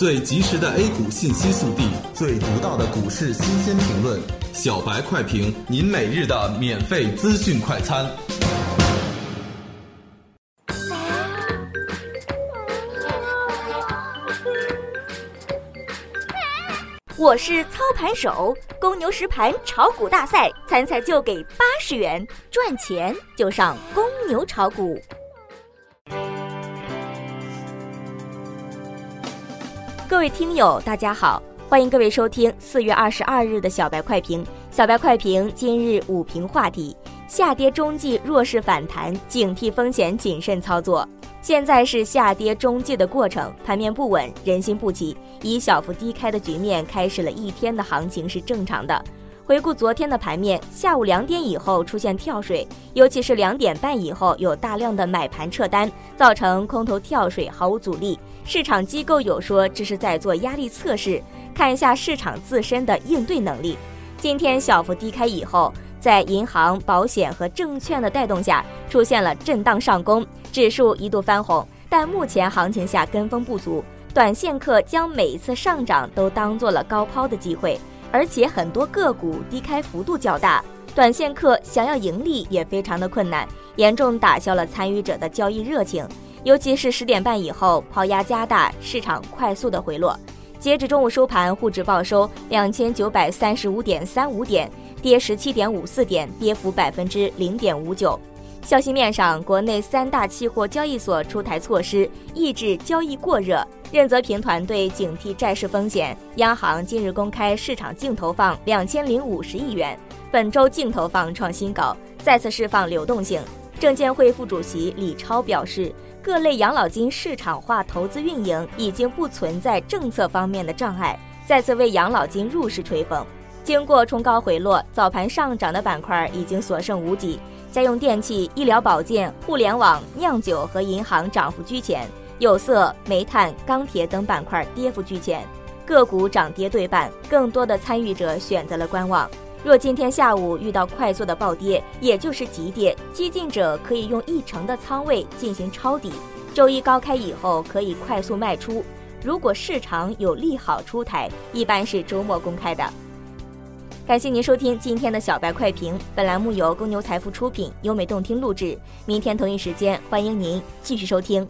最及时的 A 股信息速递，最独到的股市新鲜评论，小白快评，您每日的免费资讯快餐。我是操盘手，公牛实盘炒股大赛参赛就给八十元，赚钱就上公牛炒股。各位听友，大家好，欢迎各位收听四月二十二日的小白快评。小白快评今日午评话题：下跌中继弱势反弹，警惕风险，谨慎操作。现在是下跌中继的过程，盘面不稳，人心不齐，以小幅低开的局面开始了一天的行情是正常的。回顾昨天的盘面，下午两点以后出现跳水，尤其是两点半以后有大量的买盘撤单，造成空头跳水毫无阻力。市场机构有说这是在做压力测试，看一下市场自身的应对能力。今天小幅低开以后，在银行、保险和证券的带动下，出现了震荡上攻。指数一度翻红，但目前行情下跟风不足，短线客将每一次上涨都当做了高抛的机会，而且很多个股低开幅度较大，短线客想要盈利也非常的困难，严重打消了参与者的交易热情。尤其是十点半以后，抛压加大，市场快速的回落。截止中午收盘，沪指报收两千九百三十五点三五点，跌十七点五四点，跌幅百分之零点五九。消息面上，国内三大期货交易所出台措施，抑制交易过热。任泽平团队警惕债市风险。央行今日公开市场净投放两千零五十亿元，本周净投放创新高，再次释放流动性。证监会副主席李超表示，各类养老金市场化投资运营已经不存在政策方面的障碍，再次为养老金入市吹风。经过冲高回落，早盘上涨的板块已经所剩无几。家用电器、医疗保健、互联网、酿酒和银行涨幅居前，有色、煤炭、钢铁等板块跌幅居前，个股涨跌对半，更多的参与者选择了观望。若今天下午遇到快速的暴跌，也就是急跌，激进者可以用一成的仓位进行抄底。周一高开以后可以快速卖出。如果市场有利好出台，一般是周末公开的。感谢您收听今天的小白快评，本栏目由公牛财富出品，优美动听录制。明天同一时间，欢迎您继续收听。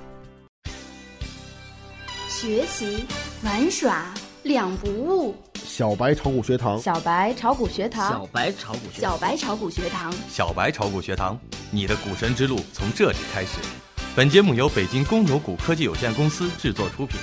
学习玩耍两不误，小白炒股学堂，小白炒股学堂，小白炒股学小白炒股学堂，小白炒股学堂，你的股神之路从这里开始。本节目由北京公牛股科技有限公司制作出品。